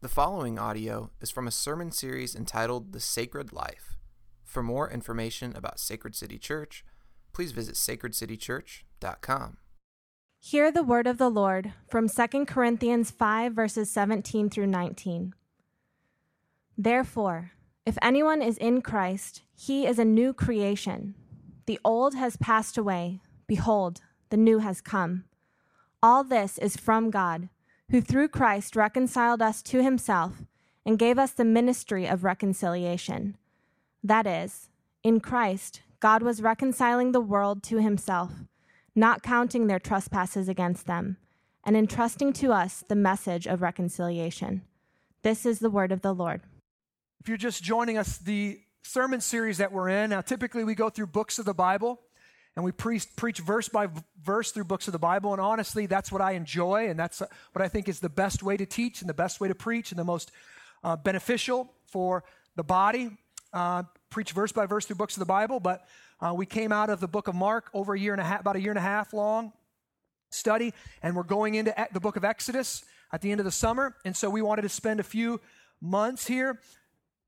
The following audio is from a sermon series entitled The Sacred Life. For more information about Sacred City Church, please visit sacredcitychurch.com. Hear the word of the Lord from 2 Corinthians 5, verses 17 through 19. Therefore, if anyone is in Christ, he is a new creation. The old has passed away. Behold, the new has come. All this is from God who through Christ reconciled us to himself and gave us the ministry of reconciliation. That is, in Christ, God was reconciling the world to himself, not counting their trespasses against them, and entrusting to us the message of reconciliation. This is the word of the Lord. If you're just joining us, the sermon series that we're in, now typically we go through books of the Bible and we preach, preach verse by verse through books of the Bible. And honestly, that's what I enjoy, and that's what I think is the best way to teach and the best way to preach and the most uh, beneficial for the body. Uh, preach verse by verse through books of the Bible. But uh, we came out of the book of Mark over a year and a half, about a year and a half long study, and we're going into the book of Exodus at the end of the summer. And so we wanted to spend a few months here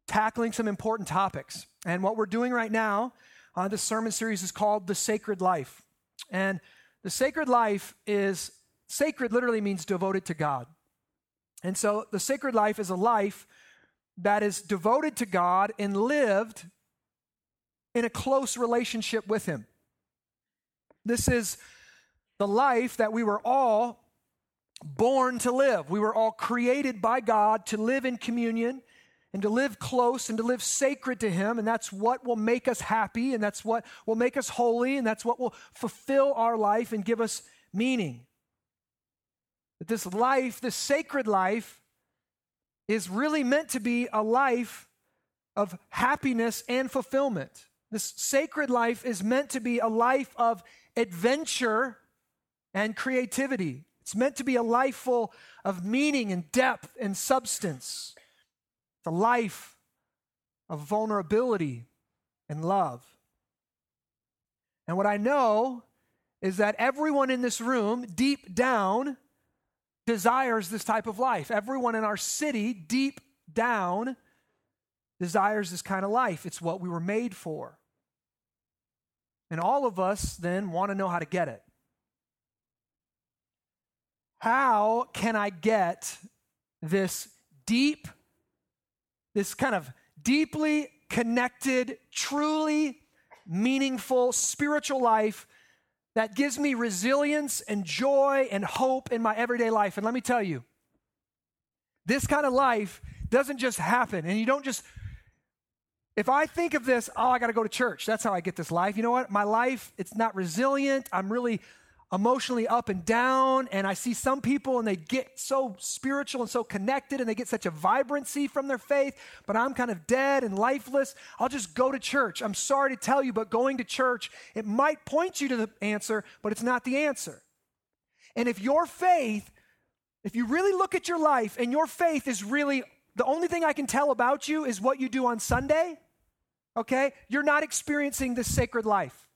tackling some important topics. And what we're doing right now uh, this sermon series is called The Sacred Life. And the sacred life is sacred, literally means devoted to God. And so the sacred life is a life that is devoted to God and lived in a close relationship with Him. This is the life that we were all born to live. We were all created by God to live in communion and to live close and to live sacred to Him. And that's what will make us happy, and that's what will make us holy, and that's what will fulfill our life and give us meaning. That this life, this sacred life, is really meant to be a life of happiness and fulfillment. This sacred life is meant to be a life of adventure and creativity. It's meant to be a life full of meaning and depth and substance the life of vulnerability and love. And what I know is that everyone in this room, deep down, desires this type of life. Everyone in our city, deep down, desires this kind of life. It's what we were made for. And all of us then want to know how to get it. How can I get this deep this kind of deeply connected, truly meaningful spiritual life that gives me resilience and joy and hope in my everyday life. And let me tell you, this kind of life doesn't just happen. And you don't just, if I think of this, oh, I got to go to church. That's how I get this life. You know what? My life, it's not resilient. I'm really emotionally up and down. And I see some people and they get so spiritual and so connected and they get such a vibrancy from their faith, but I'm kind of dead and lifeless. I'll just go to church. I'm sorry to tell you, but going to church, it might point you to the answer, but it's not the answer. And if your faith, if you really look at your life and your faith is really the only thing I can tell about you is what you do on Sunday, okay, you're not experiencing this sacred life.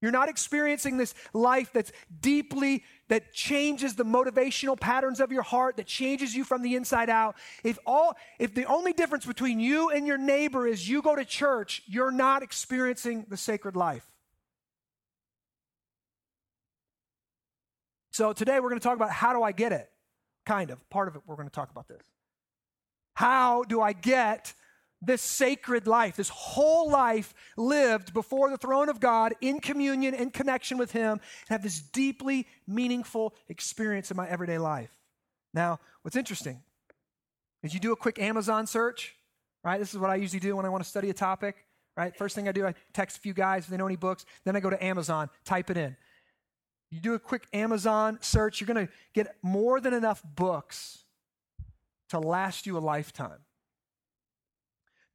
You're not experiencing this life that's deeply, that changes the motivational patterns of your heart, that changes you from the inside out. If all, if the only difference between you and your neighbor is you go to church, you're not experiencing the sacred life. So today we're going to talk about how do I get it? Kind of. Part of it, we're going to talk about this. How do I get this sacred life, this whole life lived before the throne of God in communion, in connection with Him, and have this deeply meaningful experience in my everyday life. Now, what's interesting is you do a quick Amazon search, right? This is what I usually do when I want to study a topic, right? First thing I do, I text a few guys if they know any books. Then I go to Amazon, type it in. You do a quick Amazon search, you're going to get more than enough books to last you a lifetime.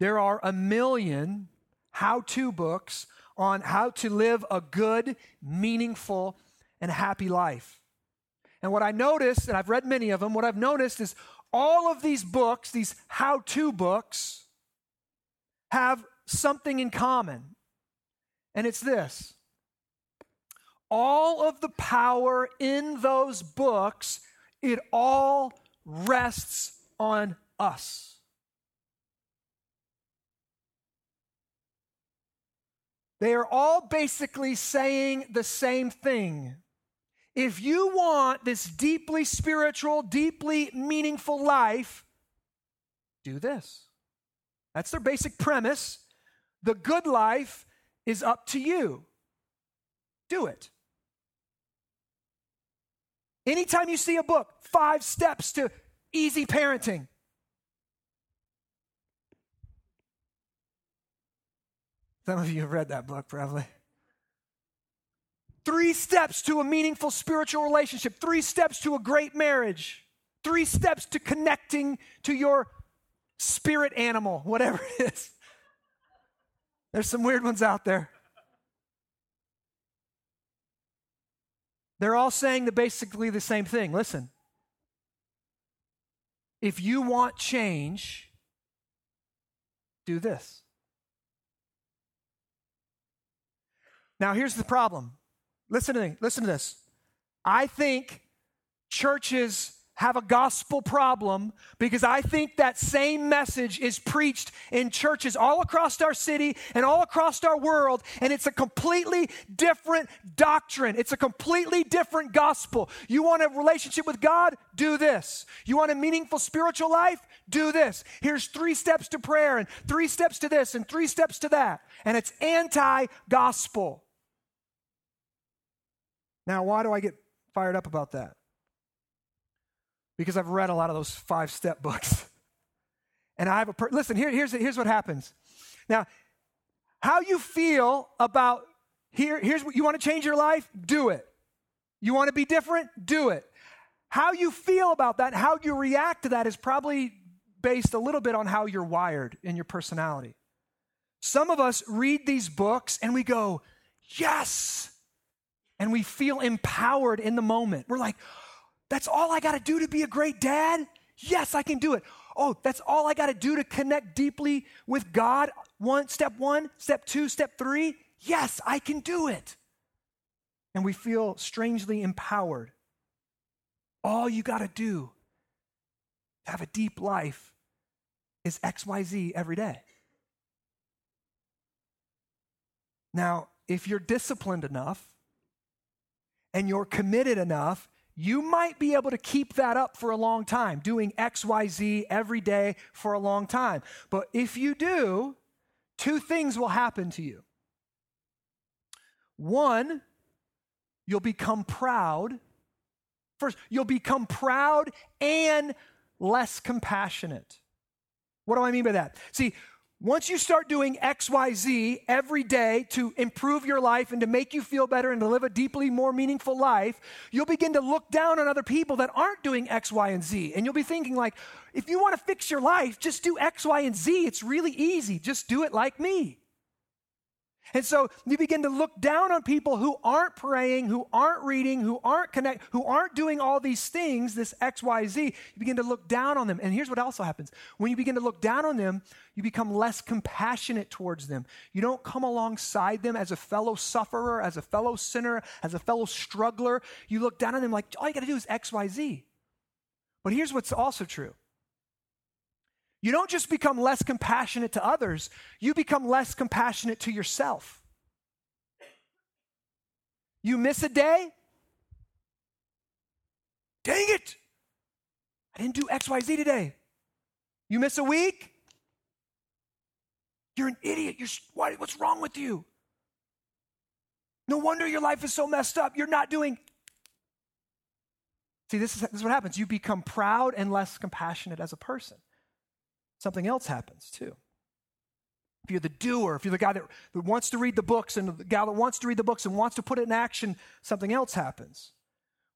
There are a million how to books on how to live a good, meaningful, and happy life. And what I noticed, and I've read many of them, what I've noticed is all of these books, these how to books, have something in common. And it's this all of the power in those books, it all rests on us. They are all basically saying the same thing. If you want this deeply spiritual, deeply meaningful life, do this. That's their basic premise. The good life is up to you. Do it. Anytime you see a book, five steps to easy parenting. Some of you have read that book, probably. Three steps to a meaningful spiritual relationship, three steps to a great marriage, three steps to connecting to your spirit animal, whatever it is. There's some weird ones out there. They're all saying the basically the same thing. Listen. If you want change, do this. Now here's the problem. Listen to me. Listen to this. I think churches have a gospel problem because I think that same message is preached in churches all across our city and all across our world, and it's a completely different doctrine. It's a completely different gospel. You want a relationship with God? Do this. You want a meaningful spiritual life? Do this. Here's three steps to prayer, and three steps to this, and three steps to that. And it's anti gospel. Now, why do I get fired up about that? because I've read a lot of those five step books. And I have a, per- listen, here, here's, here's what happens. Now, how you feel about, here, here's what you want to change your life? Do it. You want to be different? Do it. How you feel about that, how you react to that is probably based a little bit on how you're wired in your personality. Some of us read these books and we go, yes. And we feel empowered in the moment. We're like, that's all I got to do to be a great dad? Yes, I can do it. Oh, that's all I got to do to connect deeply with God? One, step one, step two, step three? Yes, I can do it. And we feel strangely empowered. All you got to do to have a deep life is XYZ every day. Now, if you're disciplined enough and you're committed enough you might be able to keep that up for a long time, doing XYZ every day for a long time. But if you do, two things will happen to you. One, you'll become proud. First, you'll become proud and less compassionate. What do I mean by that? See, once you start doing XYZ every day to improve your life and to make you feel better and to live a deeply more meaningful life, you'll begin to look down on other people that aren't doing X, Y, and Z. And you'll be thinking, like, if you want to fix your life, just do X, Y, and Z. It's really easy. Just do it like me. And so you begin to look down on people who aren't praying, who aren't reading, who aren't connect, who aren't doing all these things, this XYZ. You begin to look down on them. And here's what also happens. When you begin to look down on them, you become less compassionate towards them. You don't come alongside them as a fellow sufferer, as a fellow sinner, as a fellow struggler. You look down on them like all you got to do is XYZ. But here's what's also true you don't just become less compassionate to others, you become less compassionate to yourself. You miss a day? Dang it! I didn't do XYZ today. You miss a week? You're an idiot. You're, what, what's wrong with you? No wonder your life is so messed up. You're not doing. See, this is, this is what happens. You become proud and less compassionate as a person something else happens too. If you're the doer, if you're the guy that, that wants to read the books and the guy that wants to read the books and wants to put it in action, something else happens.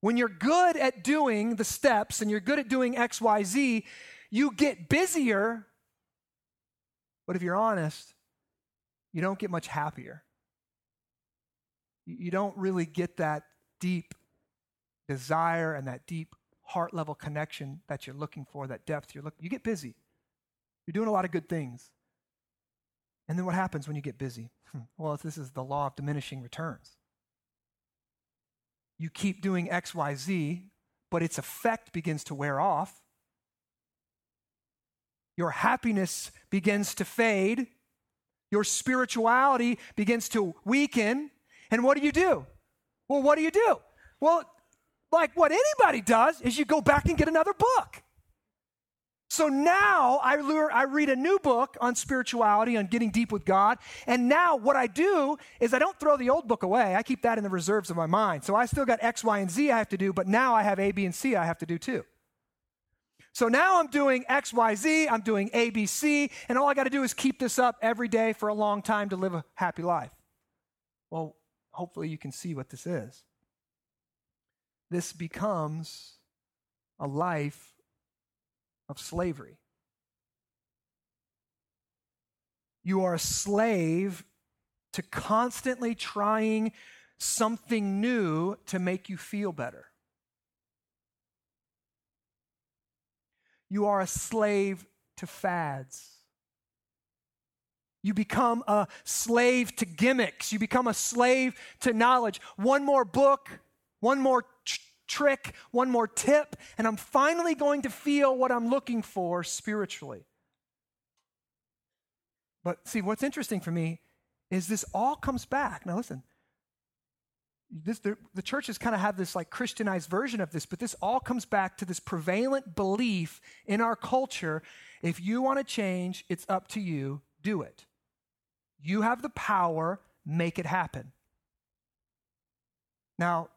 When you're good at doing the steps and you're good at doing X, Y, Z, you get busier. But if you're honest, you don't get much happier. You don't really get that deep desire and that deep heart level connection that you're looking for, that depth you're looking. You get busy. You're doing a lot of good things. And then what happens when you get busy? Hmm. Well, this is the law of diminishing returns. You keep doing X, Y, Z, but its effect begins to wear off. your happiness begins to fade, your spirituality begins to weaken. And what do you do? Well, what do you do? Well, like what anybody does is you go back and get another book. So now I, learn, I read a new book on spirituality, on getting deep with God. And now what I do is I don't throw the old book away. I keep that in the reserves of my mind. So I still got X, Y, and Z I have to do, but now I have A, B, and C I have to do too. So now I'm doing X, Y, Z, I'm doing A, B, C, and all I got to do is keep this up every day for a long time to live a happy life. Well, hopefully you can see what this is. This becomes a life of slavery. You are a slave to constantly trying something new to make you feel better. You are a slave to fads. You become a slave to gimmicks. You become a slave to knowledge. One more book, one more trick, one more tip, and I'm finally going to feel what I'm looking for spiritually. But see, what's interesting for me is this all comes back. Now, listen, this, the, the churches kind of have this like Christianized version of this, but this all comes back to this prevalent belief in our culture if you want to change, it's up to you, do it. You have the power, make it happen. Now,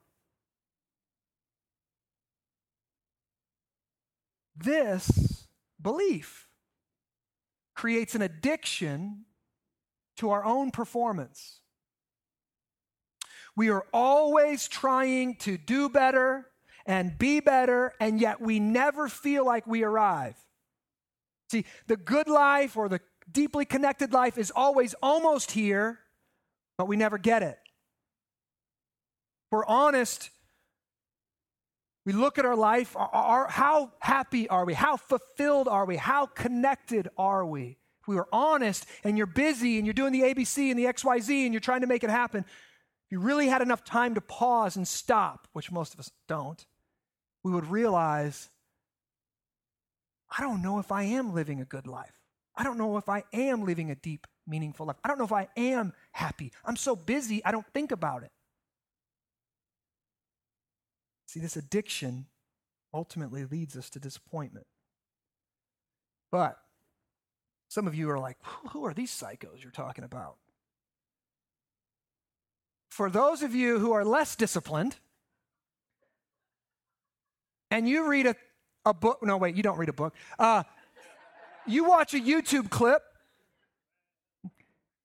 This belief creates an addiction to our own performance. We are always trying to do better and be better, and yet we never feel like we arrive. See, the good life or the deeply connected life is always almost here, but we never get it. If we're honest, we look at our life, our, our, how happy are we? How fulfilled are we? How connected are we? If we were honest and you're busy and you're doing the ABC and the XYZ and you're trying to make it happen, if you really had enough time to pause and stop, which most of us don't, we would realize I don't know if I am living a good life. I don't know if I am living a deep, meaningful life. I don't know if I am happy. I'm so busy, I don't think about it. See, this addiction ultimately leads us to disappointment. But some of you are like, who are these psychos you're talking about? For those of you who are less disciplined, and you read a, a book, no, wait, you don't read a book. Uh, you watch a YouTube clip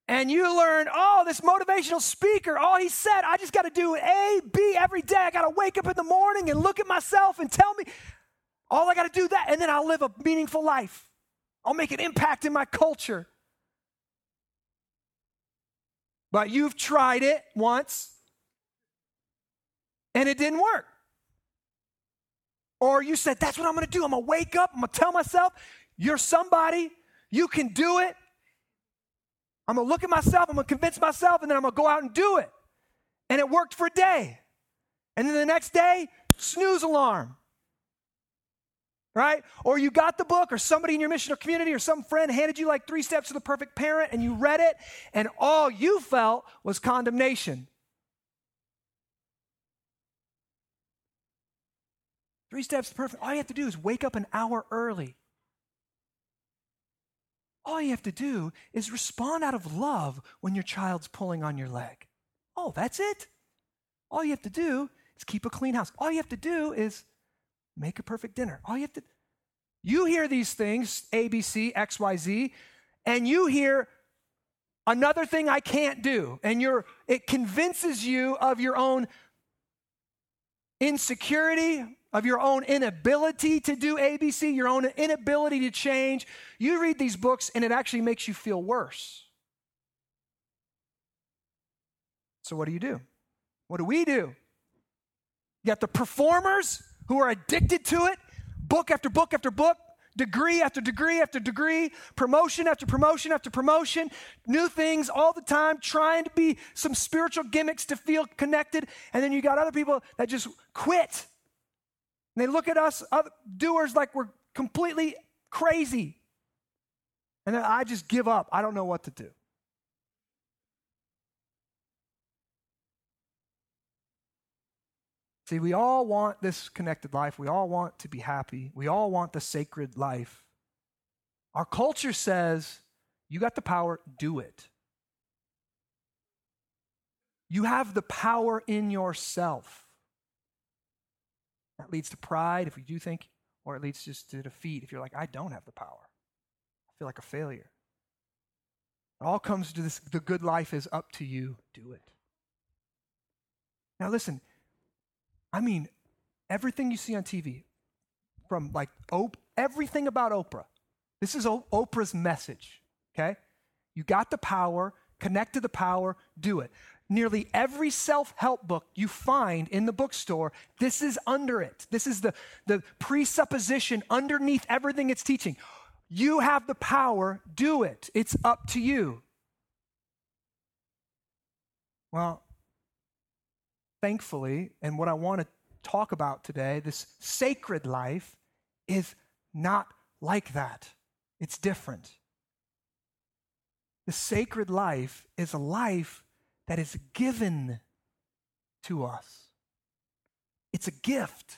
and you learn, oh, this motivational speaker, all he said, I just got to do A, B every day. I got to wake up in the morning and look at myself and tell me, all I got to do that, and then I'll live a meaningful life. I'll make an impact in my culture. But you've tried it once and it didn't work. Or you said, that's what I'm going to do. I'm going to wake up, I'm going to tell myself, you're somebody, you can do it. I'm going to look at myself, I'm going to convince myself, and then I'm going to go out and do it. And it worked for a day. And then the next day, snooze alarm. Right? Or you got the book, or somebody in your mission or community, or some friend handed you like three steps to the perfect parent, and you read it, and all you felt was condemnation. Three steps perfect. All you have to do is wake up an hour early. All you have to do is respond out of love when your child's pulling on your leg. Oh, that's it. All you have to do is keep a clean house. All you have to do is make a perfect dinner. All you have to You hear these things, A B C X Y Z, and you hear another thing I can't do, and you're it convinces you of your own insecurity, of your own inability to do ABC, your own inability to change. You read these books and it actually makes you feel worse. So, what do you do? What do we do? You got the performers who are addicted to it, book after book after book, degree after degree after degree, promotion after promotion after promotion, new things all the time, trying to be some spiritual gimmicks to feel connected. And then you got other people that just quit and they look at us other doers like we're completely crazy. And then I just give up. I don't know what to do. See, we all want this connected life. We all want to be happy. We all want the sacred life. Our culture says, you got the power, do it. You have the power in yourself. That leads to pride if we do think, or it leads just to defeat if you're like, I don't have the power. I feel like a failure. It all comes to this the good life is up to you, do it. Now, listen, I mean, everything you see on TV, from like Oprah, everything about Oprah, this is Oprah's message, okay? You got the power, connect to the power, do it. Nearly every self help book you find in the bookstore, this is under it. This is the, the presupposition underneath everything it's teaching. You have the power, do it. It's up to you. Well, thankfully, and what I want to talk about today, this sacred life, is not like that. It's different. The sacred life is a life that is given to us, it's a gift.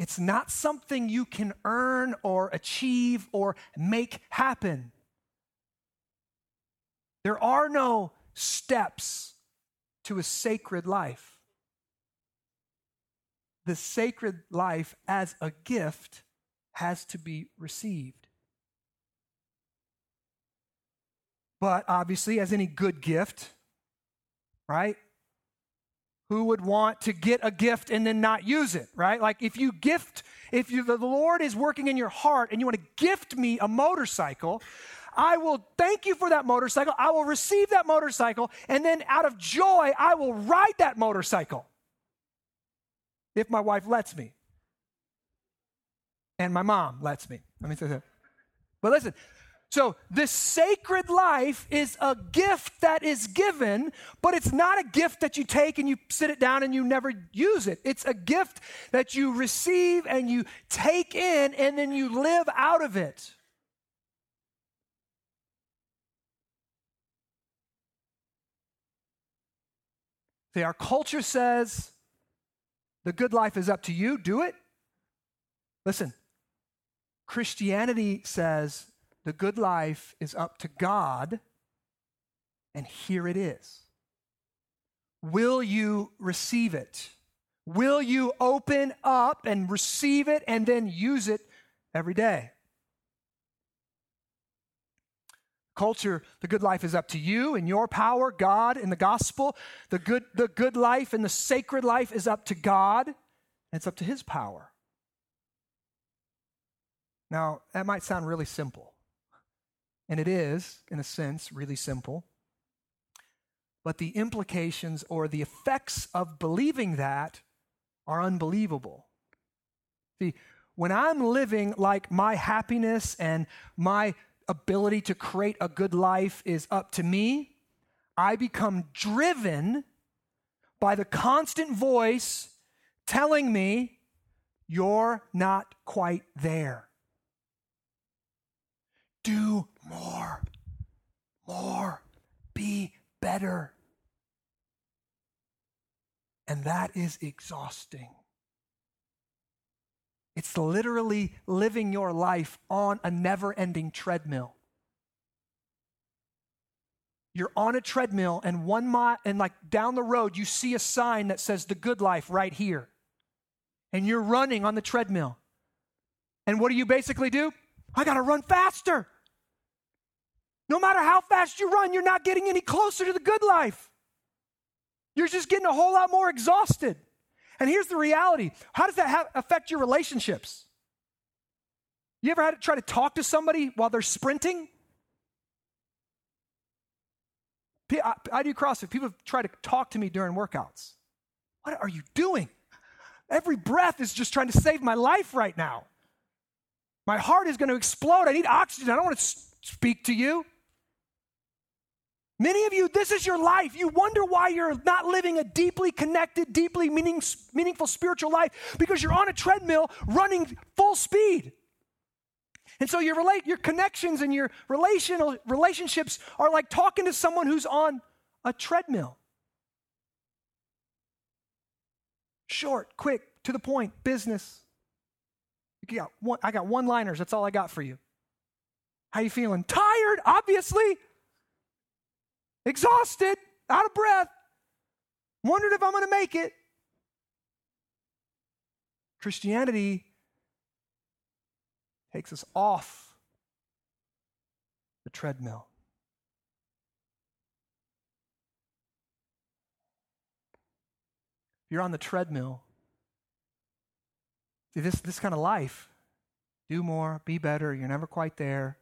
It's not something you can earn or achieve or make happen. There are no steps to a sacred life. The sacred life as a gift has to be received. But obviously, as any good gift, right? Who would want to get a gift and then not use it, right? Like if you gift, if you, the Lord is working in your heart and you want to gift me a motorcycle, I will thank you for that motorcycle. I will receive that motorcycle, and then out of joy, I will ride that motorcycle if my wife lets me. And my mom lets me. Let me say that. But listen, so, this sacred life is a gift that is given, but it's not a gift that you take and you sit it down and you never use it. It's a gift that you receive and you take in and then you live out of it. Our culture says the good life is up to you, do it. Listen, Christianity says the good life is up to God, and here it is. Will you receive it? Will you open up and receive it and then use it every day? Culture, the good life is up to you and your power, God in the gospel. The good, the good life and the sacred life is up to God, and it's up to His power. Now, that might sound really simple. And it is, in a sense, really simple. But the implications or the effects of believing that are unbelievable. See, when I'm living like my happiness and my ability to create a good life is up to me, I become driven by the constant voice telling me, You're not quite there. Do more, more, be better. And that is exhausting. It's literally living your life on a never ending treadmill. You're on a treadmill, and one mile, and like down the road, you see a sign that says the good life right here. And you're running on the treadmill. And what do you basically do? I got to run faster. No matter how fast you run, you're not getting any closer to the good life. You're just getting a whole lot more exhausted. And here's the reality how does that affect your relationships? You ever had to try to talk to somebody while they're sprinting? I, I do CrossFit. People try to talk to me during workouts. What are you doing? Every breath is just trying to save my life right now. My heart is going to explode. I need oxygen. I don't want to speak to you. Many of you, this is your life. You wonder why you're not living a deeply connected, deeply meaning, meaningful spiritual life because you're on a treadmill running full speed. And so your relate your connections and your relational relationships are like talking to someone who's on a treadmill. Short, quick, to the point, business. You got one, I got one-liners. That's all I got for you. How you feeling? Tired, obviously. Exhausted, out of breath. Wondered if I'm going to make it. Christianity takes us off the treadmill. You're on the treadmill. This, this kind of life, do more, be better, you're never quite there.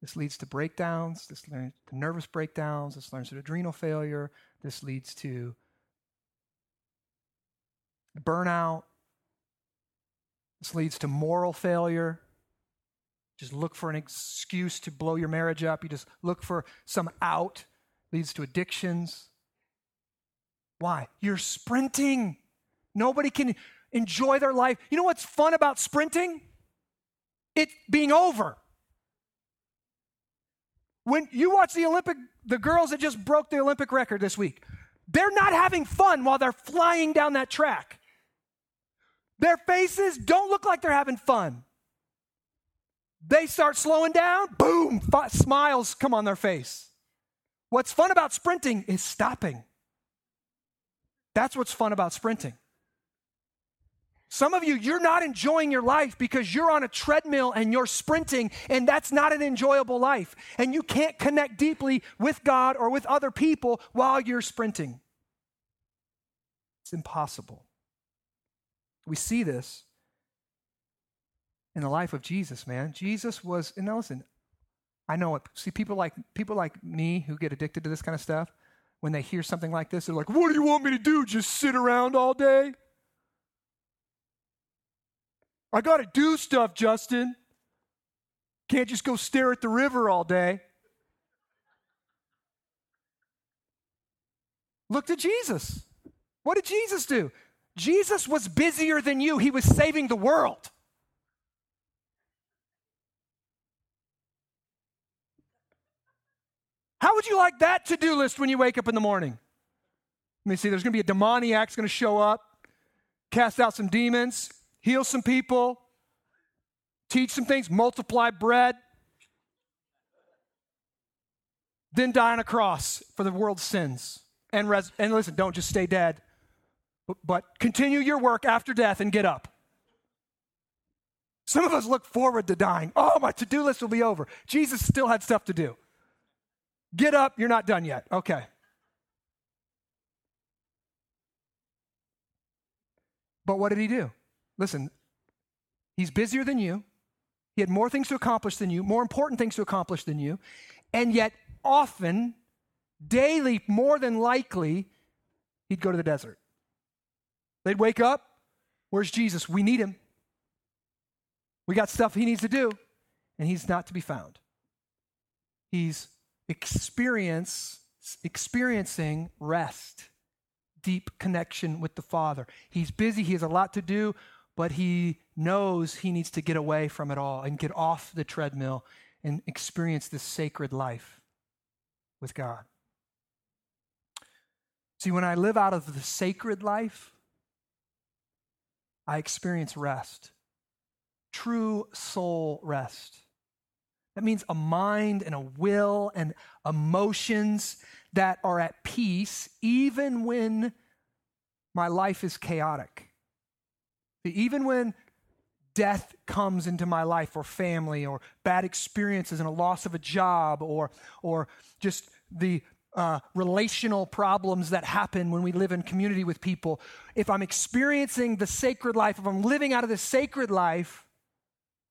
This leads to breakdowns, this leads to nervous breakdowns, this leads to adrenal failure, this leads to burnout, this leads to moral failure. Just look for an excuse to blow your marriage up. You just look for some out, leads to addictions. Why? You're sprinting. Nobody can enjoy their life. You know what's fun about sprinting? It being over. When you watch the Olympic, the girls that just broke the Olympic record this week, they're not having fun while they're flying down that track. Their faces don't look like they're having fun. They start slowing down, boom, f- smiles come on their face. What's fun about sprinting is stopping. That's what's fun about sprinting. Some of you, you're not enjoying your life because you're on a treadmill and you're sprinting, and that's not an enjoyable life. And you can't connect deeply with God or with other people while you're sprinting. It's impossible. We see this in the life of Jesus, man. Jesus was, and now listen, I know it. See, people like people like me who get addicted to this kind of stuff, when they hear something like this, they're like, What do you want me to do? Just sit around all day? I got to do stuff, Justin. Can't just go stare at the river all day. Look to Jesus. What did Jesus do? Jesus was busier than you, he was saving the world. How would you like that to do list when you wake up in the morning? Let me see, there's going to be a demoniac's going to show up, cast out some demons, heal some people, teach some things, multiply bread, then die on a cross for the world's sins. And, res- and listen, don't just stay dead, but, but continue your work after death and get up. Some of us look forward to dying. Oh, my to do list will be over. Jesus still had stuff to do. Get up, you're not done yet. Okay. But what did he do? Listen, he's busier than you. He had more things to accomplish than you, more important things to accomplish than you. And yet, often, daily, more than likely, he'd go to the desert. They'd wake up. Where's Jesus? We need him. We got stuff he needs to do, and he's not to be found. He's experience, experiencing rest, deep connection with the Father. He's busy, he has a lot to do, but he knows he needs to get away from it all and get off the treadmill and experience this sacred life with God. See, when I live out of the sacred life, I experience rest, true soul rest. That means a mind and a will and emotions that are at peace even when my life is chaotic. Even when death comes into my life or family or bad experiences and a loss of a job or, or just the uh, relational problems that happen when we live in community with people, if I'm experiencing the sacred life, if I'm living out of the sacred life,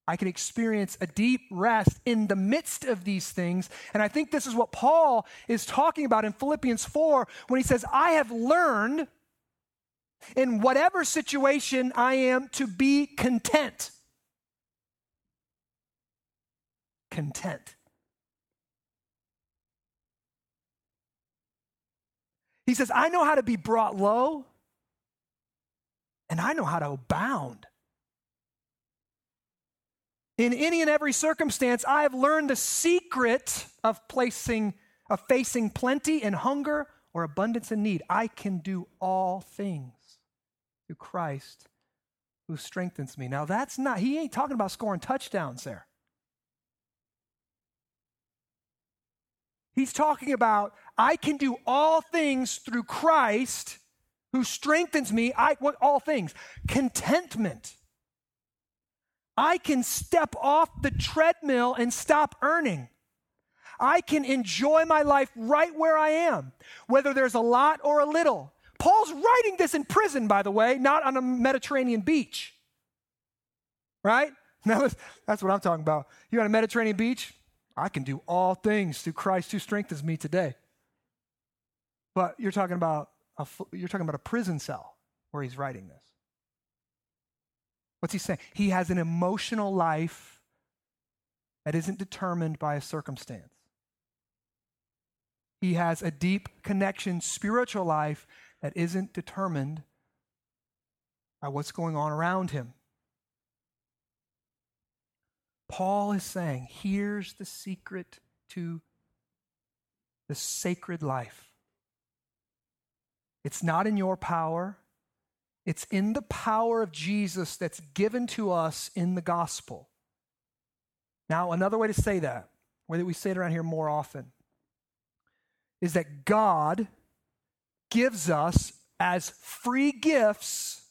I can experience a deep rest in the midst of these things. And I think this is what Paul is talking about in Philippians 4 when he says, I have learned in whatever situation I am to be content. Content. He says, I know how to be brought low, and I know how to abound. In any and every circumstance, I have learned the secret of placing of facing plenty and hunger or abundance and need. I can do all things through Christ who strengthens me. Now that's not he ain't talking about scoring touchdowns there. He's talking about I can do all things through Christ who strengthens me. I what all things? Contentment. I can step off the treadmill and stop earning. I can enjoy my life right where I am, whether there's a lot or a little. Paul's writing this in prison, by the way, not on a Mediterranean beach. Right? Now, that's what I'm talking about. You're on a Mediterranean beach? I can do all things through Christ who strengthens me today. But you're talking about a, you're talking about a prison cell where he's writing this. What's he saying? He has an emotional life that isn't determined by a circumstance. He has a deep connection, spiritual life that isn't determined by what's going on around him. Paul is saying, here's the secret to the sacred life. It's not in your power, it's in the power of Jesus that's given to us in the gospel. Now, another way to say that, way that we say it around here more often, is that God gives us as free gifts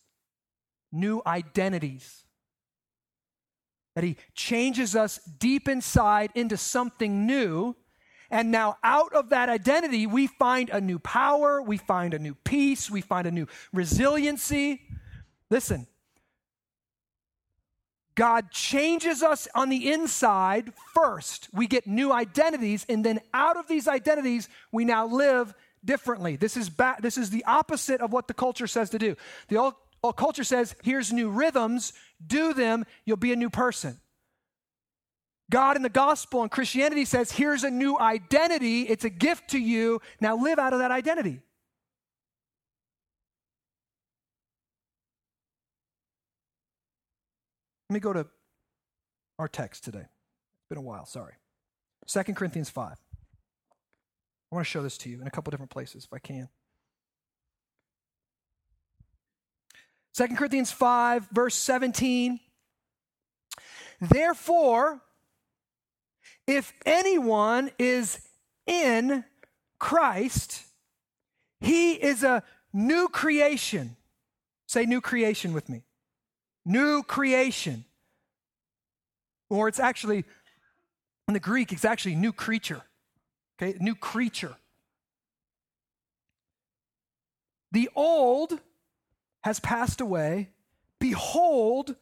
new identities that He changes us deep inside into something new. And now, out of that identity, we find a new power, we find a new peace, we find a new resiliency. Listen, God changes us on the inside first. We get new identities, and then out of these identities, we now live differently. This is, ba- this is the opposite of what the culture says to do. The old, old uh, culture says, here's new rhythms, do them, you'll be a new person. God in the gospel and Christianity says, here's a new identity. It's a gift to you. Now live out of that identity. Let me go to our text today. It's been a while, sorry. 2 Corinthians 5. I want to show this to you in a couple different places if I can. 2 Corinthians 5, verse 17. Therefore, if anyone is in Christ, he is a new creation. Say new creation with me. New creation. Or it's actually, in the Greek, it's actually new creature. Okay, new creature. The old has passed away. Behold,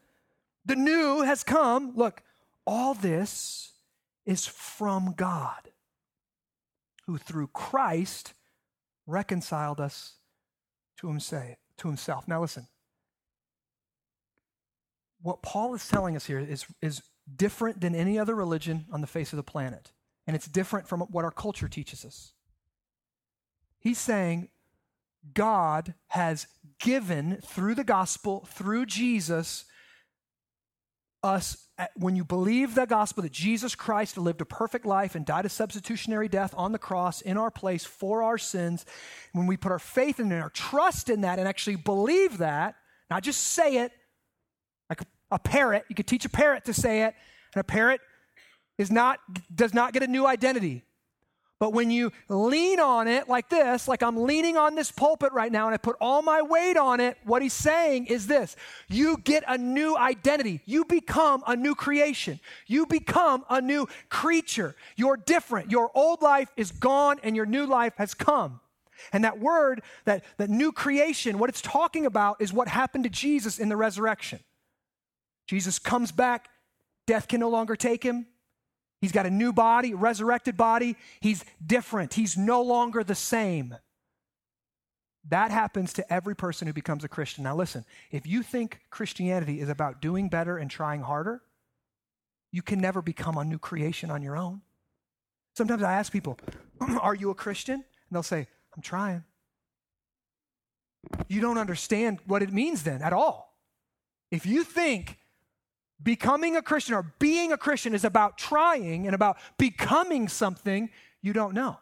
the new has come. Look, all this is from God, who through Christ reconciled us to himself. Now, listen. What Paul is telling us here is, is different than any other religion on the face of the planet and it's different from what our culture teaches us. He's saying God has given through the gospel, through Jesus, us, when you believe the gospel that Jesus Christ lived a perfect life and died a substitutionary death on the cross in our place for our sins, when we put our faith in and our trust in that and actually believe that, not just say it like a parrot, you could teach a parrot to say it, and a parrot is not, does not get a new identity. But when you lean on it like this, like I'm leaning on this pulpit right now and I put all my weight on it, what he's saying is this you get a new identity. You become a new creation. You become a new creature. You're different. Your old life is gone and your new life has come. And that word, that, that new creation, what it's talking about is what happened to Jesus in the resurrection. Jesus comes back, death can no longer take him. He's got a new body, resurrected body. He's different. He's no longer the same. That happens to every person who becomes a Christian. Now, listen, if you think Christianity is about doing better and trying harder, you can never become a new creation on your own. Sometimes I ask people, Are you a Christian? And they'll say, I'm trying. You don't understand what it means then at all. If you think becoming a Christian or being a Christian is about trying and about becoming something you don't know.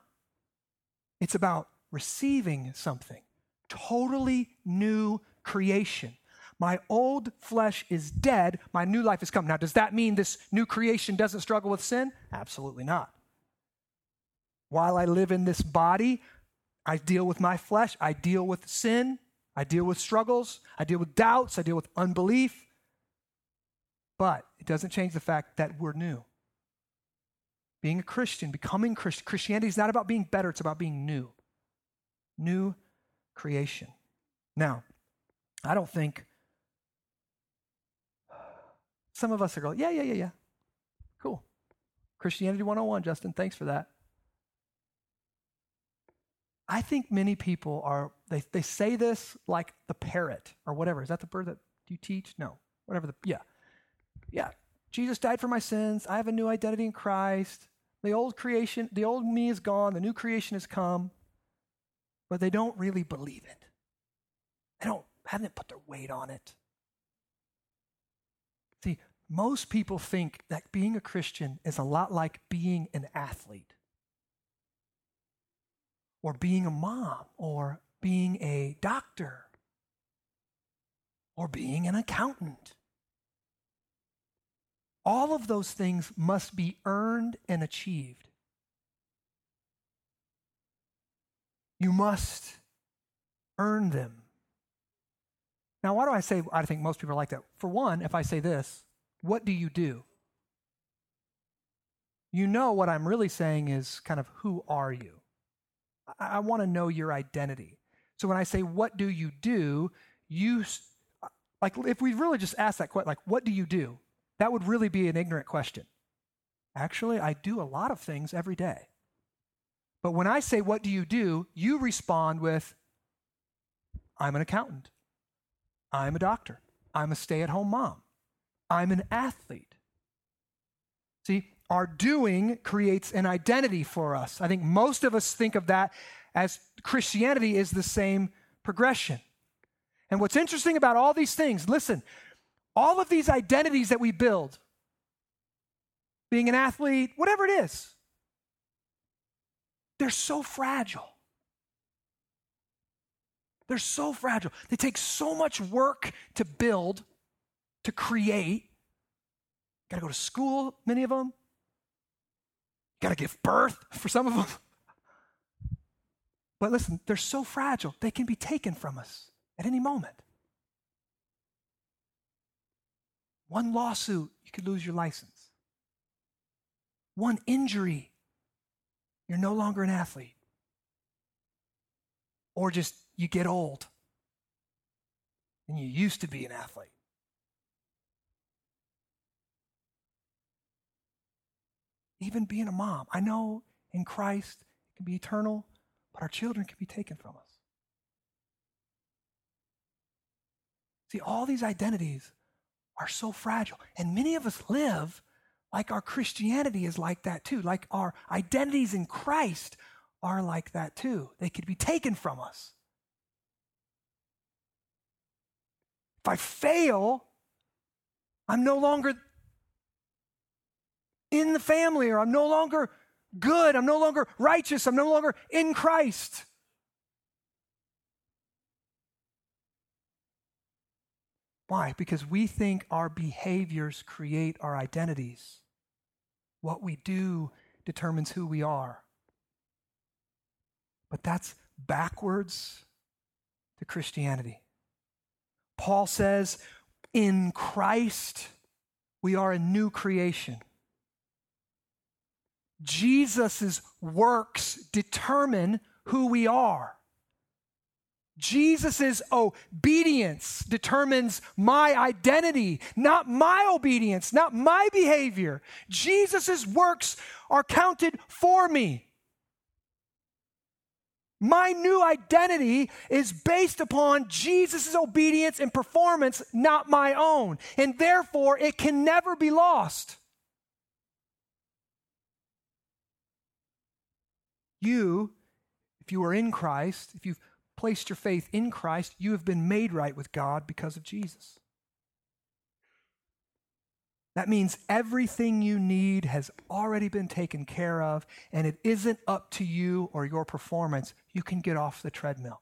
It's about receiving something, totally new creation. My old flesh is dead, my new life has come. Now, does that mean this new creation doesn't struggle with sin? Absolutely not. While I live in this body, I deal with my flesh, I deal with sin, I deal with struggles, I deal with doubts, I deal with unbelief. But it doesn't change the fact that we're new. Being a Christian, becoming Christian, Christianity is not about being better, it's about being new. New creation. Now, I don't think some of us are going, yeah, yeah, yeah, yeah. Cool. Christianity 101, Justin, thanks for that. I think many people are, they, they say this like the parrot or whatever. Is that the bird that you teach? No. Whatever the, yeah. Yeah. Jesus died for my sins. I have a new identity in Christ. The old creation, the old me is gone. The new creation has come. But they don't really believe it. They don't, haven't put their weight on it. See, most people think that being a Christian is a lot like being an athlete or being a mom or being a doctor or being an accountant. All of those things must be earned and achieved. You must earn them. Now, why do I say I think most people are like that? For one, if I say this, what do you do? You know what I'm really saying is kind of who are you? I, I want to know your identity. So when I say, what do you do? You, like, if we really just ask that question, like, what do you do? That would really be an ignorant question. Actually, I do a lot of things every day. But when I say, what do you do? You respond with, I'm an accountant. I'm a doctor. I'm a stay at home mom. I'm an athlete. See, our doing creates an identity for us. I think most of us think of that as Christianity is the same progression. And what's interesting about all these things, listen, all of these identities that we build, being an athlete, whatever it is, they're so fragile. They're so fragile. They take so much work to build, to create. Got to go to school, many of them. Got to give birth for some of them. But listen, they're so fragile, they can be taken from us at any moment. One lawsuit, you could lose your license. One injury, you're no longer an athlete. Or just you get old and you used to be an athlete. even being a mom. I know in Christ it can be eternal, but our children can be taken from us. See, all these identities are so fragile. And many of us live like our Christianity is like that too, like our identities in Christ are like that too. They could be taken from us. If I fail, I'm no longer in the family, or I'm no longer good, I'm no longer righteous, I'm no longer in Christ. Why? Because we think our behaviors create our identities. What we do determines who we are. But that's backwards to Christianity. Paul says, in Christ, we are a new creation. Jesus' works determine who we are. Jesus' obedience determines my identity, not my obedience, not my behavior. Jesus' works are counted for me. My new identity is based upon Jesus' obedience and performance, not my own. And therefore, it can never be lost. You, if you are in Christ, if you've placed your faith in Christ, you have been made right with God because of Jesus. That means everything you need has already been taken care of, and it isn't up to you or your performance. You can get off the treadmill.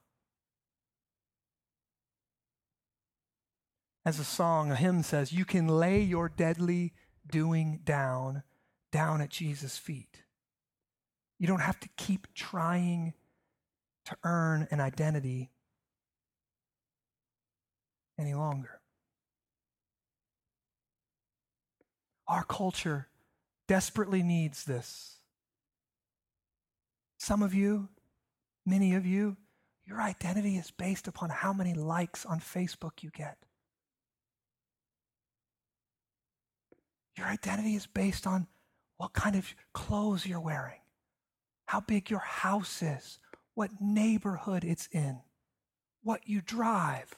As a song, a hymn says, you can lay your deadly doing down, down at Jesus' feet. You don't have to keep trying to earn an identity any longer. Our culture desperately needs this. Some of you, many of you, your identity is based upon how many likes on Facebook you get. Your identity is based on what kind of clothes you're wearing, how big your house is, what neighborhood it's in, what you drive.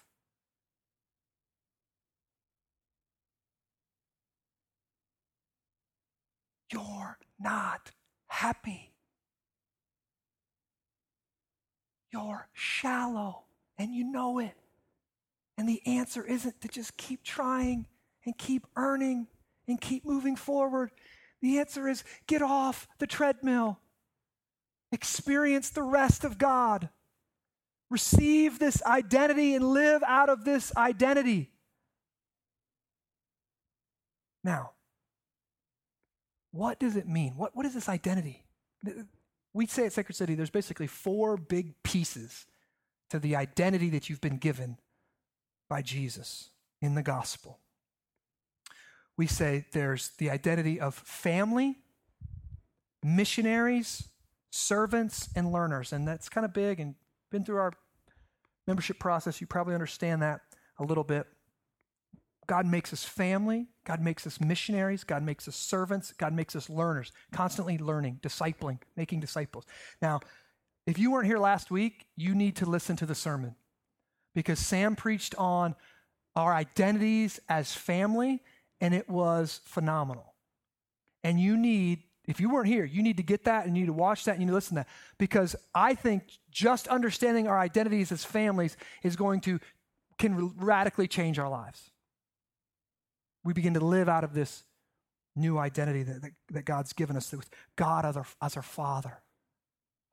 You're not happy. You're shallow and you know it. And the answer isn't to just keep trying and keep earning and keep moving forward. The answer is get off the treadmill, experience the rest of God, receive this identity and live out of this identity. Now, what does it mean? What, what is this identity? We say at Sacred City there's basically four big pieces to the identity that you've been given by Jesus in the gospel. We say there's the identity of family, missionaries, servants, and learners. And that's kind of big and been through our membership process. You probably understand that a little bit. God makes us family. God makes us missionaries. God makes us servants. God makes us learners, constantly learning, discipling, making disciples. Now, if you weren't here last week, you need to listen to the sermon because Sam preached on our identities as family, and it was phenomenal. And you need, if you weren't here, you need to get that and you need to watch that and you need to listen to that. Because I think just understanding our identities as families is going to, can radically change our lives. We begin to live out of this new identity that, that, that God's given us with God as our, as our Father,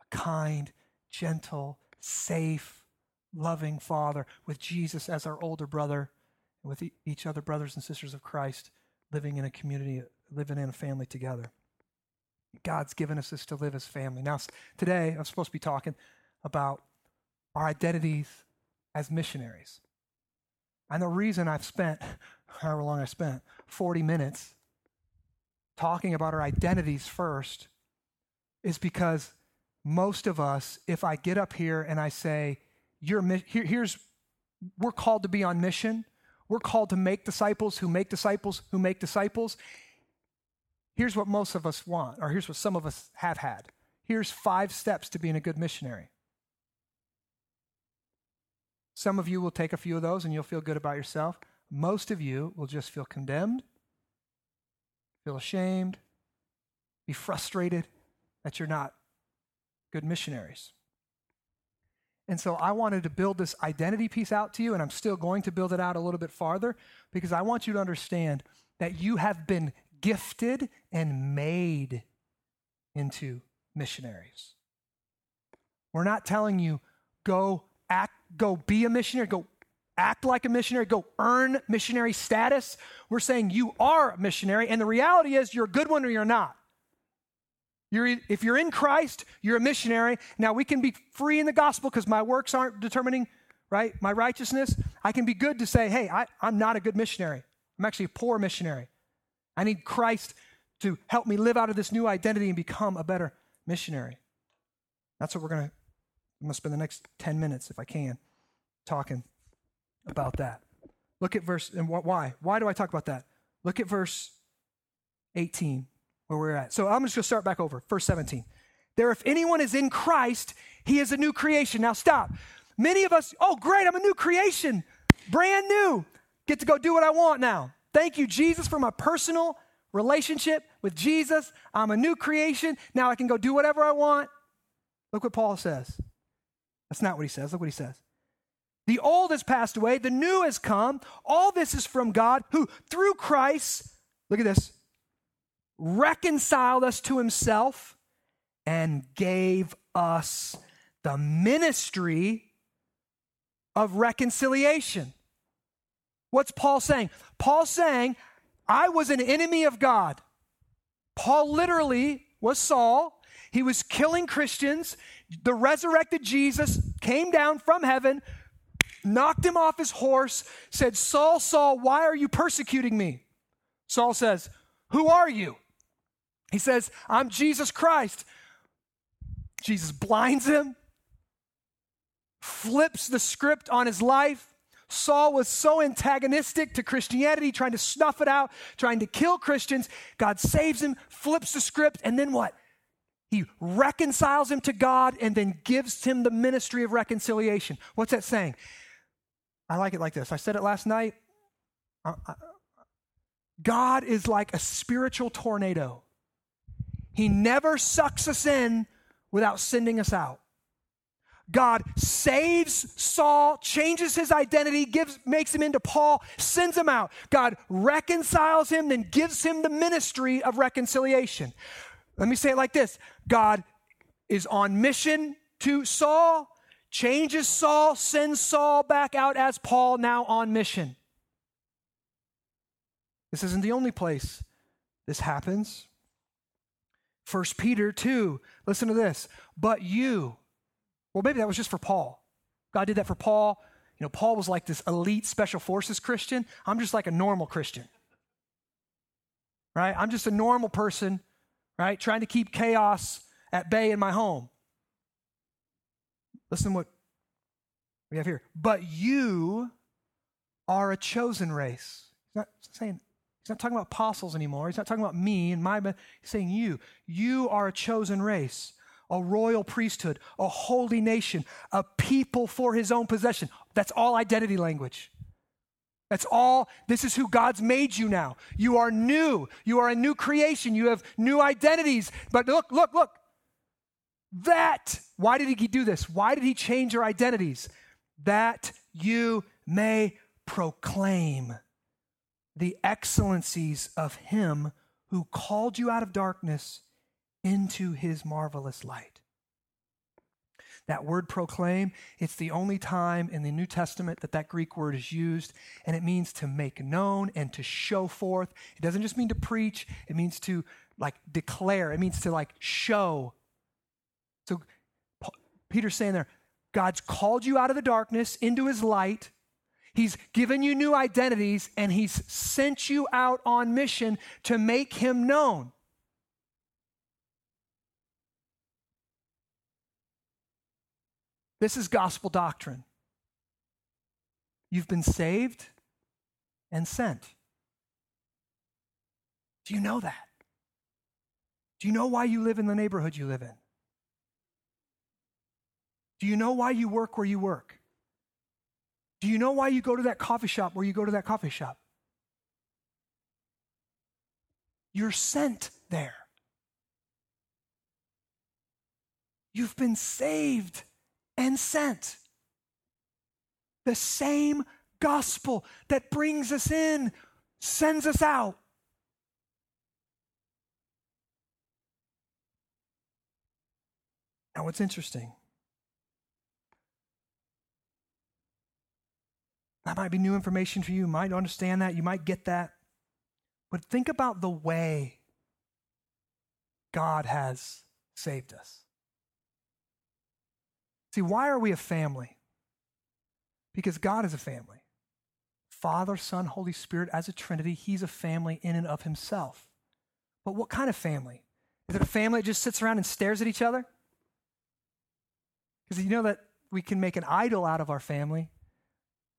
a kind, gentle, safe, loving Father, with Jesus as our older brother, with each other brothers and sisters of Christ, living in a community, living in a family together. God's given us this to live as family. Now, today, I'm supposed to be talking about our identities as missionaries. And the reason I've spent however long I spent, 40 minutes talking about our identities first is because most of us, if I get up here and I say, You're, here, here's, we're called to be on mission, we're called to make disciples who make disciples who make disciples. Here's what most of us want, or here's what some of us have had. Here's five steps to being a good missionary. Some of you will take a few of those and you'll feel good about yourself most of you will just feel condemned, feel ashamed, be frustrated that you're not good missionaries. And so I wanted to build this identity piece out to you, and I'm still going to build it out a little bit farther because I want you to understand that you have been gifted and made into missionaries. We're not telling you, go act, go be a missionary, go act like a missionary, go earn missionary status. We're saying you are a missionary, and the reality is you're a good one or you're not. You're, if you're in Christ, you're a missionary. Now, we can be free in the gospel because my works aren't determining, right, my righteousness. I can be good to say, hey, I, I'm not a good missionary. I'm actually a poor missionary. I need Christ to help me live out of this new identity and become a better missionary. That's what we're going to, I'm going to spend the next 10 minutes, if I can, talking about that. Look at verse, and why? Why do I talk about that? Look at verse 18, where we're at. So I'm just going to start back over. Verse 17. There, if anyone is in Christ, he is a new creation. Now stop. Many of us, oh, great, I'm a new creation, brand new. Get to go do what I want now. Thank you, Jesus, for my personal relationship with Jesus. I'm a new creation. Now I can go do whatever I want. Look what Paul says. That's not what he says. Look what he says. The old has passed away, the new has come. All this is from God, who through Christ Look at this. Reconciled us to himself and gave us the ministry of reconciliation. What's Paul saying? Paul saying, I was an enemy of God. Paul literally was Saul. He was killing Christians. The resurrected Jesus came down from heaven, knocked him off his horse, said, Saul, Saul, why are you persecuting me? Saul says, Who are you? He says, I'm Jesus Christ. Jesus blinds him, flips the script on his life. Saul was so antagonistic to Christianity, trying to snuff it out, trying to kill Christians. God saves him, flips the script, and then what? He reconciles him to God and then gives him the ministry of reconciliation. What's that saying? I like it like this. I said it last night. Uh, uh, God is like a spiritual tornado. He never sucks us in without sending us out. God saves Saul, changes his identity, gives, makes him into Paul, sends him out. God reconciles him, then gives him the ministry of reconciliation. Let me say it like this God is on mission to Saul, changes Saul, sends Saul back out as Paul, now on mission. This isn't the only place this happens. First Peter 2, listen to this. But you, well, maybe that was just for Paul. God did that for Paul. You know, Paul was like this elite special forces Christian. I'm just like a normal Christian. Right? I'm just a normal person, right? Trying to keep chaos at bay in my home. Listen what we have here. But you are a chosen race. He's not saying He's not talking about apostles anymore. He's not talking about me and my, he's saying you. You are a chosen race a royal priesthood, a holy nation, a people for his own possession. That's all identity language. That's all. This is who God's made you now. You are new. You are a new creation. You have new identities. But look, look, look. That, why did he do this? Why did he change your identities? That you may proclaim the excellencies of him who called you out of darkness into his marvelous light. That word proclaim, it's the only time in the New Testament that that Greek word is used, and it means to make known and to show forth. It doesn't just mean to preach, it means to like declare, it means to like show. So Peter's saying there, God's called you out of the darkness into his light. He's given you new identities and he's sent you out on mission to make him known. This is gospel doctrine. You've been saved and sent. Do you know that? Do you know why you live in the neighborhood you live in? Do you know why you work where you work? Do you know why you go to that coffee shop where you go to that coffee shop? You're sent there. You've been saved and sent. The same gospel that brings us in sends us out. Now, what's interesting? That might be new information for you. You might understand that. You might get that. But think about the way God has saved us. See, why are we a family? Because God is a family. Father, Son, Holy Spirit as a Trinity, He's a family in and of Himself. But what kind of family? Is it a family that just sits around and stares at each other? Because you know that we can make an idol out of our family.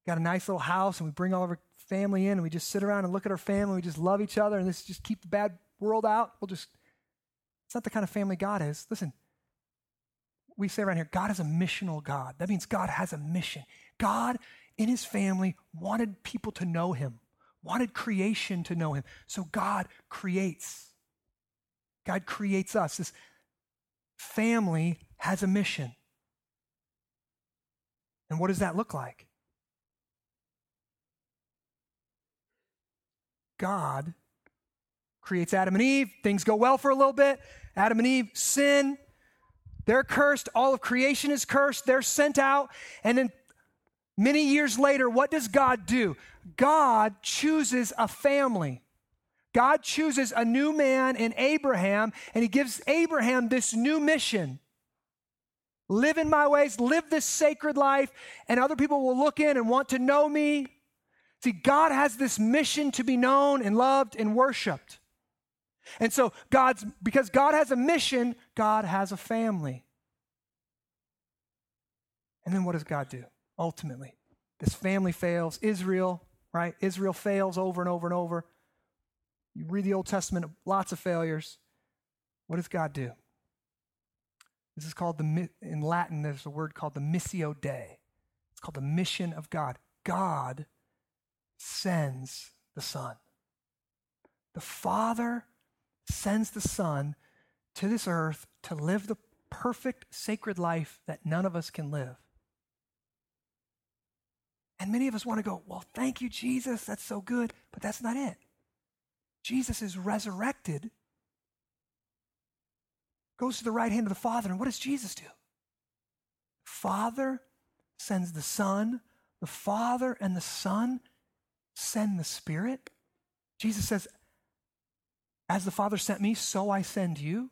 Got a nice little house, and we bring all of our family in, and we just sit around and look at our family. We just love each other, and this just keep the bad world out. We'll just. It's not the kind of family God is. Listen, we say around here, God is a missional God. That means God has a mission. God, in his family, wanted people to know him, wanted creation to know him. So God creates. God creates us. This family has a mission. And what does that look like? God creates Adam and Eve. Things go well for a little bit. Adam and Eve sin. They're cursed. All of creation is cursed. They're sent out. And then many years later, what does God do? God chooses a family. God chooses a new man in Abraham, and he gives Abraham this new mission live in my ways, live this sacred life, and other people will look in and want to know me. See, God has this mission to be known and loved and worshiped. And so, God's, because God has a mission, God has a family. And then what does God do? Ultimately, this family fails. Israel, right? Israel fails over and over and over. You read the Old Testament, lots of failures. What does God do? This is called the, in Latin, there's a word called the Missio Dei. It's called the mission of God. God sends the Son. The Father sends the Son to this earth to live the perfect, sacred life that none of us can live. And many of us want to go, Well, thank you, Jesus. That's so good. But that's not it. Jesus is resurrected, goes to the right hand of the Father. And what does Jesus do? Father sends the Son, the Father and the Son send the Spirit. Jesus says, As the Father sent me, so I send you.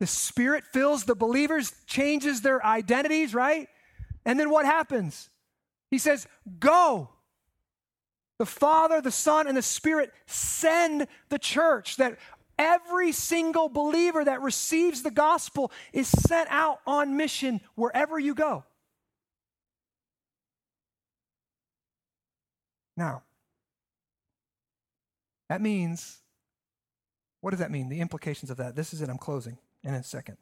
The Spirit fills the believers, changes their identities, right? And then what happens? He says, Go. The Father, the Son, and the Spirit send the church that every single believer that receives the gospel is sent out on mission wherever you go. Now, that means, what does that mean? The implications of that. This is it. I'm closing in a second.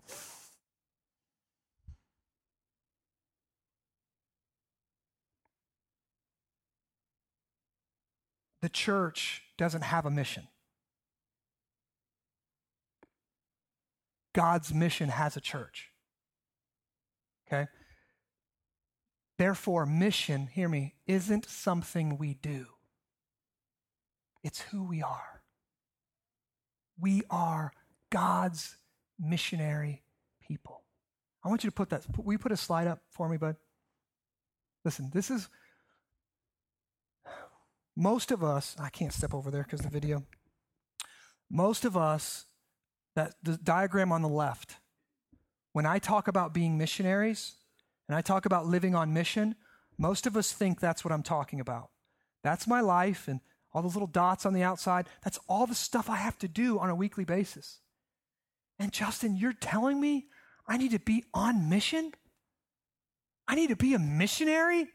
The church doesn't have a mission. God's mission has a church. Okay? Therefore, mission, hear me, isn't something we do, it's who we are. We are God's missionary people. I want you to put that, you put a slide up for me, bud? Listen, this is, most of us, I can't step over there because the video, most of us, that the diagram on the left, when I talk about being missionaries, and I talk about living on mission, most of us think that's what I'm talking about. That's my life and all those little dots on the outside. That's all the stuff I have to do on a weekly basis. And Justin, you're telling me I need to be on mission? I need to be a missionary?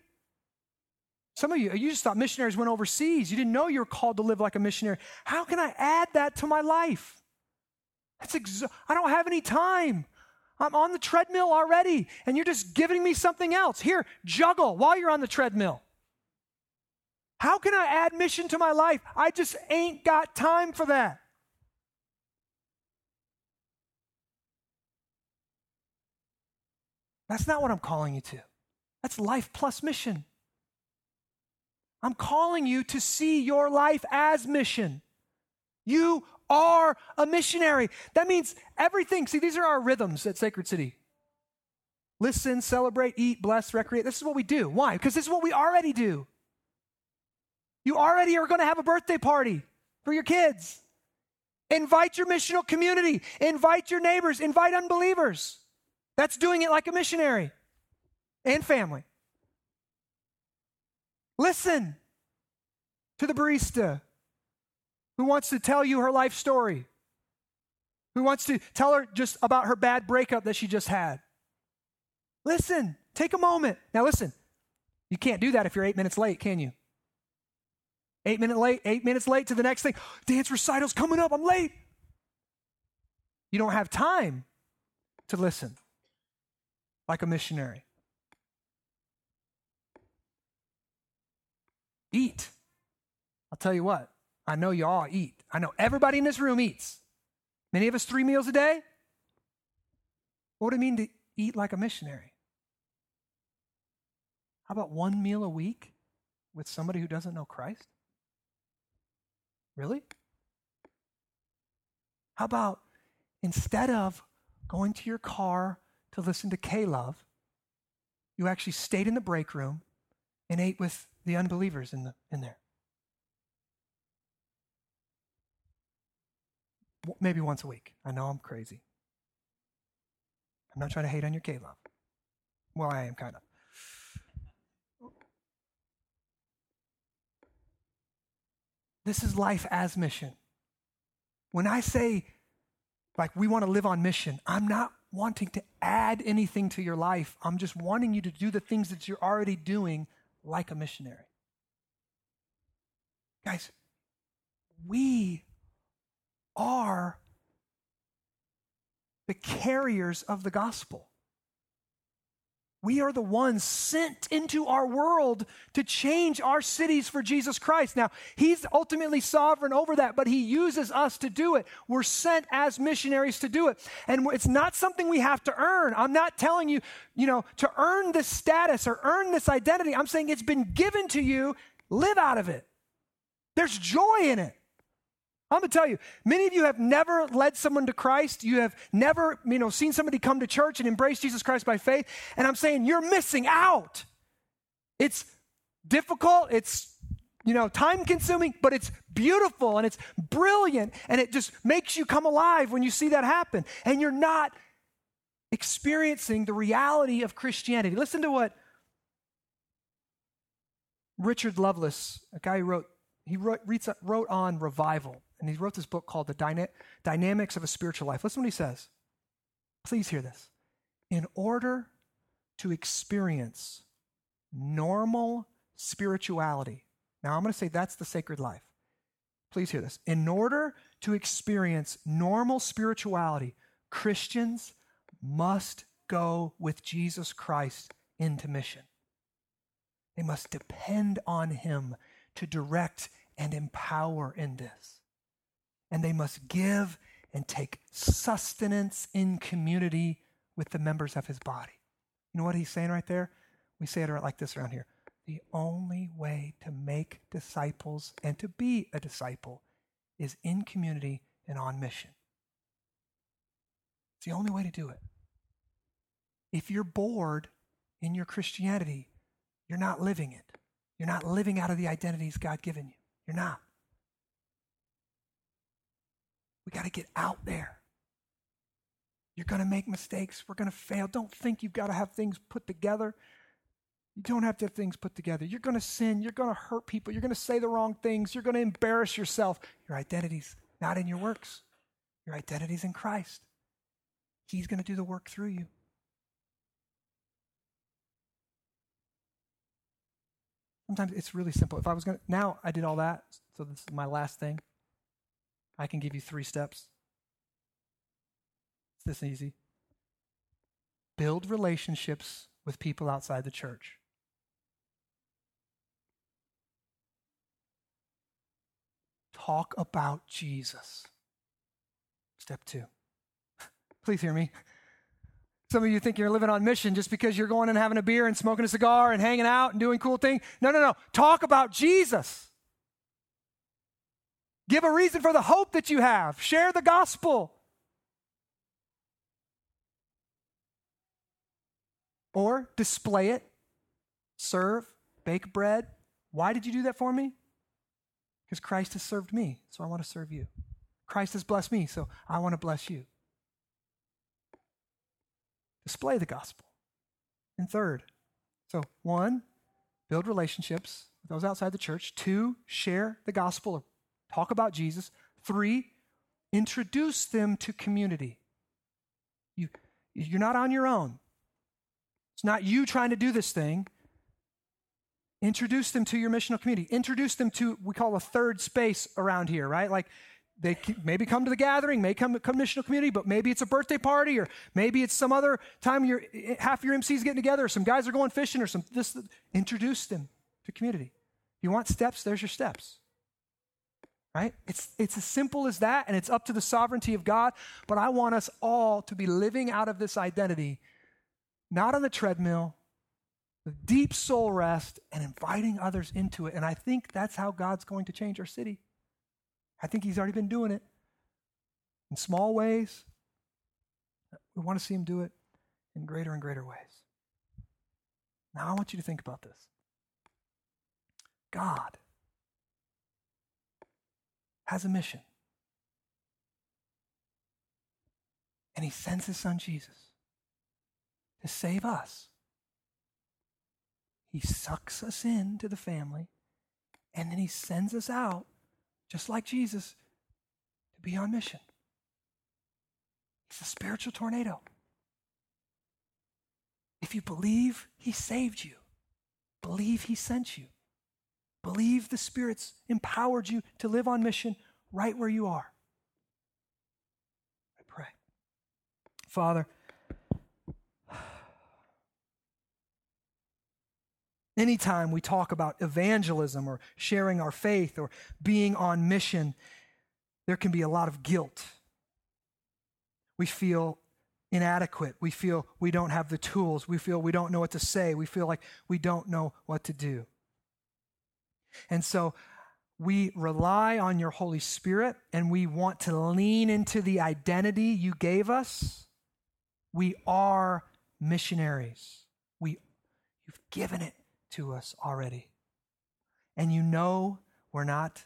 Some of you, you just thought missionaries went overseas. You didn't know you were called to live like a missionary. How can I add that to my life? That's ex- I don't have any time. I'm on the treadmill already, and you're just giving me something else. Here, juggle while you're on the treadmill. How can I add mission to my life? I just ain't got time for that. That's not what I'm calling you to. That's life plus mission. I'm calling you to see your life as mission. You are a missionary. That means everything. See, these are our rhythms at Sacred City. Listen, celebrate, eat, bless, recreate. This is what we do. Why? Because this is what we already do. You already are going to have a birthday party for your kids. Invite your missional community, invite your neighbors, invite unbelievers. That's doing it like a missionary and family. Listen to the barista who wants to tell you her life story, who wants to tell her just about her bad breakup that she just had. Listen, take a moment. Now, listen, you can't do that if you're eight minutes late, can you? Eight minutes late, eight minutes late to the next thing. Dance recital's coming up. I'm late. You don't have time to listen like a missionary. Eat. I'll tell you what, I know you all eat. I know everybody in this room eats. Many of us three meals a day. What would it mean to eat like a missionary? How about one meal a week with somebody who doesn't know Christ? Really? How about instead of going to your car to listen to K Love, you actually stayed in the break room and ate with the unbelievers in, the, in there? Maybe once a week. I know I'm crazy. I'm not trying to hate on your K Love. Well, I am kind of. This is life as mission. When I say, like, we want to live on mission, I'm not wanting to add anything to your life. I'm just wanting you to do the things that you're already doing like a missionary. Guys, we are the carriers of the gospel. We are the ones sent into our world to change our cities for Jesus Christ. Now, He's ultimately sovereign over that, but He uses us to do it. We're sent as missionaries to do it. And it's not something we have to earn. I'm not telling you, you know, to earn this status or earn this identity. I'm saying it's been given to you. Live out of it. There's joy in it. I'm going to tell you, many of you have never led someone to Christ. You have never, you know, seen somebody come to church and embrace Jesus Christ by faith. And I'm saying you're missing out. It's difficult. It's, you know, time consuming, but it's beautiful and it's brilliant. And it just makes you come alive when you see that happen. And you're not experiencing the reality of Christianity. Listen to what Richard Lovelace, a guy who wrote, he wrote, wrote on revival and he wrote this book called The Dyna- Dynamics of a Spiritual Life. Listen to what he says. Please hear this. In order to experience normal spirituality, now I'm going to say that's the sacred life. Please hear this. In order to experience normal spirituality, Christians must go with Jesus Christ into mission. They must depend on Him to direct and empower in this and they must give and take sustenance in community with the members of his body. You know what he's saying right there? We say it like this around here. The only way to make disciples and to be a disciple is in community and on mission. It's the only way to do it. If you're bored in your Christianity, you're not living it. You're not living out of the identities God given you. You're not. Got to get out there. You're going to make mistakes. We're going to fail. Don't think you've got to have things put together. You don't have to have things put together. You're going to sin. You're going to hurt people. You're going to say the wrong things. You're going to embarrass yourself. Your identity's not in your works, your identity's in Christ. He's going to do the work through you. Sometimes it's really simple. If I was going to, now I did all that, so this is my last thing. I can give you three steps. It's this easy. Build relationships with people outside the church. Talk about Jesus. Step two. Please hear me. Some of you think you're living on mission just because you're going and having a beer and smoking a cigar and hanging out and doing cool things. No, no, no. Talk about Jesus. Give a reason for the hope that you have. Share the gospel. Or display it, serve, bake bread. Why did you do that for me? Because Christ has served me, so I want to serve you. Christ has blessed me, so I want to bless you. Display the gospel. And third, so one, build relationships with those outside the church. Two, share the gospel or talk about Jesus. Three, introduce them to community. You, you're not on your own. It's not you trying to do this thing. Introduce them to your missional community. Introduce them to, we call a third space around here, right? Like they maybe come to the gathering, may come, to missional community, but maybe it's a birthday party, or maybe it's some other time your half your MCs getting together, or some guys are going fishing, or some this. Introduce them to community. You want steps? There's your steps right? It's, it's as simple as that, and it's up to the sovereignty of God. But I want us all to be living out of this identity, not on the treadmill, with deep soul rest, and inviting others into it. And I think that's how God's going to change our city. I think He's already been doing it. in small ways. We want to see Him do it in greater and greater ways. Now, I want you to think about this God has a mission, and He sends His Son Jesus to save us. He sucks us into the family, and then He sends us out, just like Jesus, to be on mission. It's a spiritual tornado. If you believe He saved you, believe He sent you, believe the Spirit's empowered you to live on mission right where you are. I pray. Father, anytime we talk about evangelism or sharing our faith or being on mission, there can be a lot of guilt we feel inadequate. We feel we don't have the tools. We feel we don't know what to say. We feel like we don't know what to do. And so we rely on your Holy Spirit and we want to lean into the identity you gave us. We are missionaries. We, you've given it to us already. And you know we're not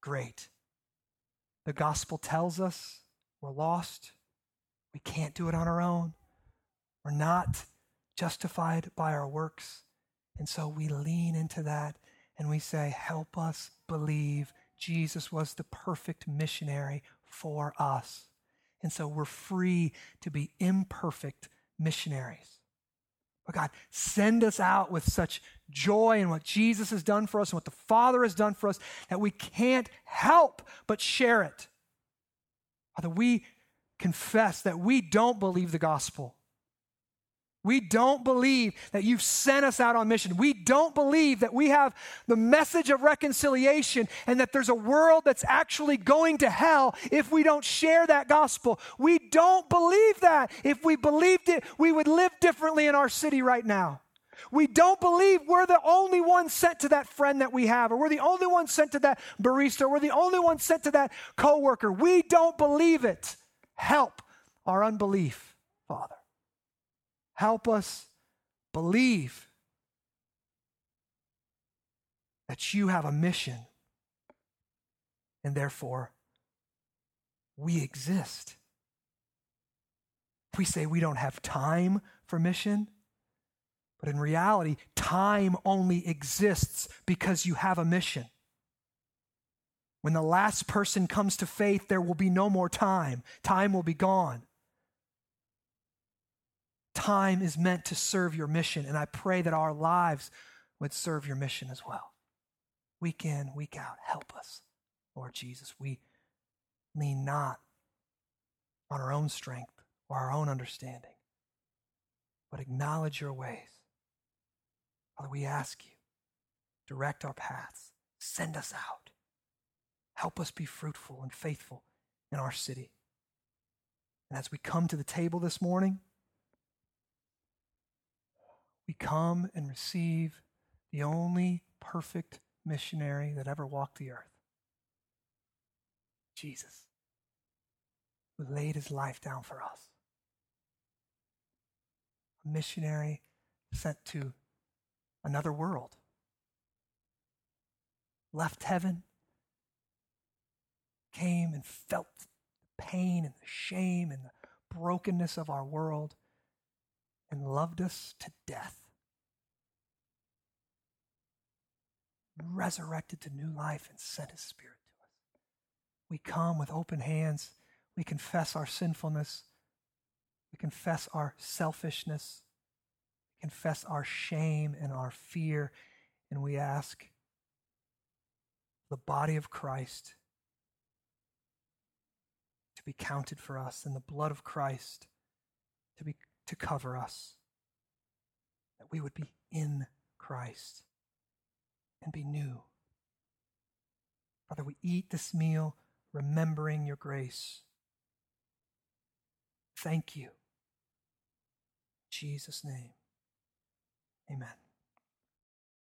great. The gospel tells us we're lost. We can't do it on our own. We're not justified by our works. And so we lean into that and we say, Help us believe Jesus was the perfect missionary for us. And so we're free to be imperfect missionaries. But God, send us out with such joy in what Jesus has done for us and what the Father has done for us that we can't help but share it. Father, we confess that we don't believe the gospel. We don't believe that you've sent us out on mission. We don't believe that we have the message of reconciliation and that there's a world that's actually going to hell if we don't share that gospel. We don't believe that. If we believed it, we would live differently in our city right now. We don't believe we're the only one sent to that friend that we have, or we're the only one sent to that barista, or we're the only one sent to that coworker. We don't believe it. Help our unbelief, Father. Help us believe that you have a mission, and therefore we exist. We say we don't have time for mission, but in reality, time only exists because you have a mission. When the last person comes to faith, there will be no more time. Time will be gone. Time is meant to serve your mission, and I pray that our lives would serve your mission as well. Week in, week out, help us, Lord Jesus. We lean not on our own strength or our own understanding, but acknowledge your ways Father, we ask you, direct our paths, send us out. Help us be fruitful and faithful in our city. And as we come to the table this morning, we come and receive the only perfect missionary that ever walked the earth Jesus, who laid his life down for us. A missionary sent to another world. Left heaven, came and felt the pain and the shame and the brokenness of our world, and loved us to death. Resurrected to new life and sent his spirit to us. We come with open hands. We confess our sinfulness. We confess our selfishness We confess our shame and our fear, and we ask the body of Christ to be counted for us and the blood of Christ to be to cover us that we would be in Christ and be new. Father we eat this meal remembering your grace. Thank you. In Jesus name Amen.